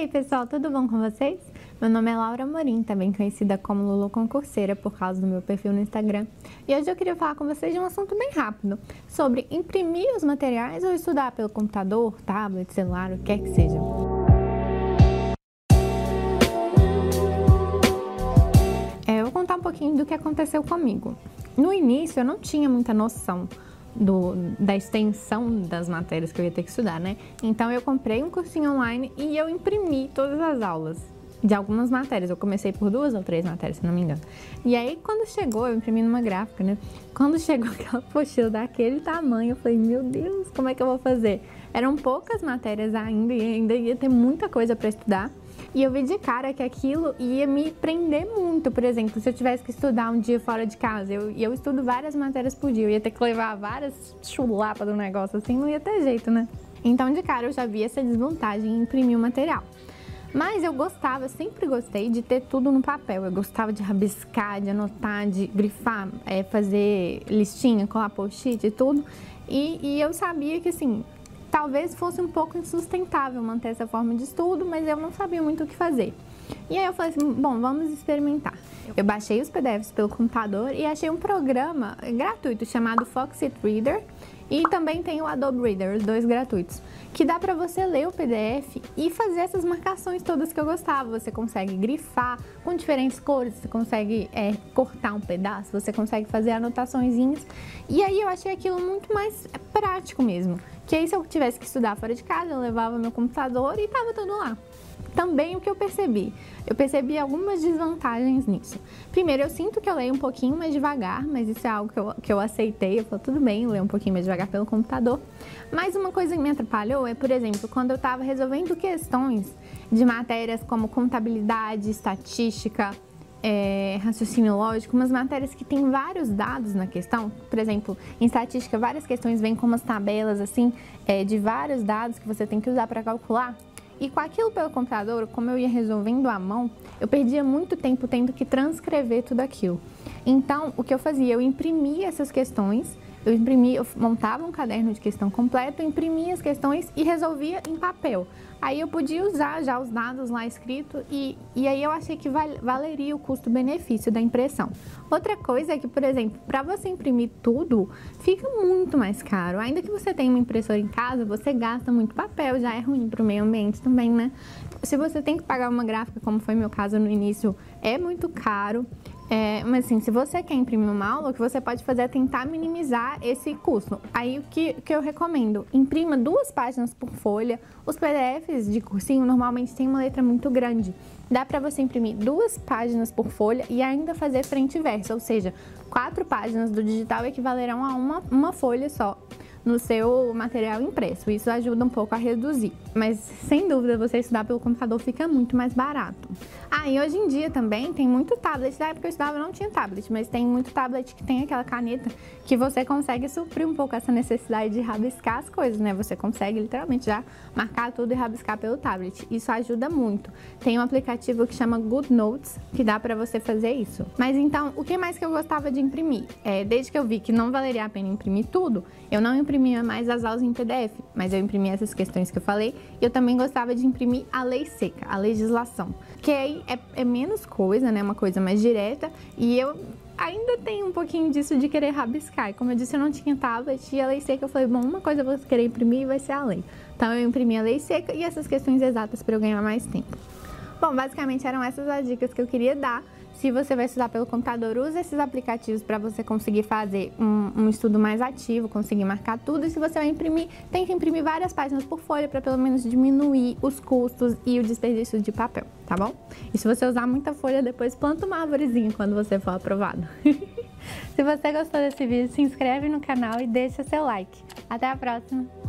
aí, pessoal, tudo bom com vocês? Meu nome é Laura Morim, também conhecida como Lulu Concurseira por causa do meu perfil no Instagram. E hoje eu queria falar com vocês de um assunto bem rápido, sobre imprimir os materiais ou estudar pelo computador, tablet, celular, o que quer que seja. É, eu vou contar um pouquinho do que aconteceu comigo. No início eu não tinha muita noção do, da extensão das matérias que eu ia ter que estudar, né? Então eu comprei um cursinho online e eu imprimi todas as aulas de algumas matérias. Eu comecei por duas ou três matérias, se não me engano. E aí, quando chegou, eu imprimi numa gráfica, né? Quando chegou aquela apostila daquele tamanho, eu falei, meu Deus, como é que eu vou fazer? Eram poucas matérias ainda e ainda ia ter muita coisa para estudar. E eu vi de cara que aquilo ia me prender muito. Por exemplo, se eu tivesse que estudar um dia fora de casa, eu, eu estudo várias matérias por dia, eu ia ter que levar várias chulapas do negócio assim, não ia ter jeito, né? Então, de cara, eu já vi essa desvantagem em imprimir o material. Mas eu gostava, sempre gostei de ter tudo no papel. Eu gostava de rabiscar, de anotar, de grifar, é, fazer listinha, colar post-it e tudo. E, e eu sabia que, assim, talvez fosse um pouco insustentável manter essa forma de estudo, mas eu não sabia muito o que fazer. E aí eu falei assim, bom, vamos experimentar. Eu baixei os PDFs pelo computador e achei um programa gratuito chamado Foxit Reader e também tem o Adobe Reader, os dois gratuitos, que dá para você ler o PDF e fazer essas marcações todas que eu gostava. Você consegue grifar com diferentes cores, você consegue é, cortar um pedaço, você consegue fazer anotações. E aí eu achei aquilo muito mais prático mesmo. Que aí se eu tivesse que estudar fora de casa, eu levava meu computador e tava tudo lá. Também o que eu percebi? Eu percebi algumas desvantagens nisso. Primeiro, eu sinto que eu leio um pouquinho mais devagar, mas isso é algo que eu, que eu aceitei. Eu falo, tudo bem, ler um pouquinho mais devagar pelo computador. Mas uma coisa que me atrapalhou é, por exemplo, quando eu estava resolvendo questões de matérias como contabilidade, estatística, é, raciocínio lógico, umas matérias que tem vários dados na questão. Por exemplo, em estatística, várias questões vêm com umas tabelas assim, é, de vários dados que você tem que usar para calcular. E com aquilo pelo computador, como eu ia resolvendo à mão, eu perdia muito tempo tendo que transcrever tudo aquilo. Então, o que eu fazia? Eu imprimia essas questões eu imprimia, eu montava um caderno de questão completo, imprimia as questões e resolvia em papel. Aí eu podia usar já os dados lá escritos e, e aí eu achei que val, valeria o custo-benefício da impressão. Outra coisa é que, por exemplo, para você imprimir tudo, fica muito mais caro. Ainda que você tenha uma impressora em casa, você gasta muito papel, já é ruim para o meio ambiente também, né? Se você tem que pagar uma gráfica, como foi meu caso no início, é muito caro. É, mas assim, se você quer imprimir uma aula, o que você pode fazer é tentar minimizar esse custo. Aí o que, que eu recomendo? Imprima duas páginas por folha. Os PDFs de cursinho normalmente têm uma letra muito grande. Dá para você imprimir duas páginas por folha e ainda fazer frente e verso, ou seja, quatro páginas do digital equivalerão a uma, uma folha só no seu material impresso. Isso ajuda um pouco a reduzir. Mas sem dúvida, você estudar pelo computador fica muito mais barato. Ah, e hoje em dia também tem muito tablet. Na época eu estudava não tinha tablet, mas tem muito tablet que tem aquela caneta que você consegue suprir um pouco essa necessidade de rabiscar as coisas, né? Você consegue literalmente já marcar tudo e rabiscar pelo tablet. Isso ajuda muito. Tem um aplicativo que chama Good Notes que dá para você fazer isso. Mas então, o que mais que eu gostava de imprimir? É, desde que eu vi que não valeria a pena imprimir tudo, eu não imprimia mais as aulas em PDF, mas eu imprimia essas questões que eu falei. E eu também gostava de imprimir a lei seca, a legislação, que aí é, é menos coisa, né? Uma coisa mais direta. E eu ainda tenho um pouquinho disso de querer rabiscar. E como eu disse, eu não tinha tablet e a lei seca, eu falei, bom, uma coisa eu vou querer imprimir e vai ser a lei. Então eu imprimi a lei seca e essas questões exatas para eu ganhar mais tempo. Bom, basicamente eram essas as dicas que eu queria dar. Se você vai estudar pelo computador, use esses aplicativos para você conseguir fazer um, um, estudo mais ativo, conseguir marcar tudo. E se você vai imprimir, tem que imprimir várias páginas por folha para pelo menos diminuir os custos e o desperdício de papel, tá bom? E se você usar muita folha, depois planta uma árvorezinha quando você for aprovado. se você gostou desse vídeo, se inscreve no canal e deixa seu like. Até a próxima!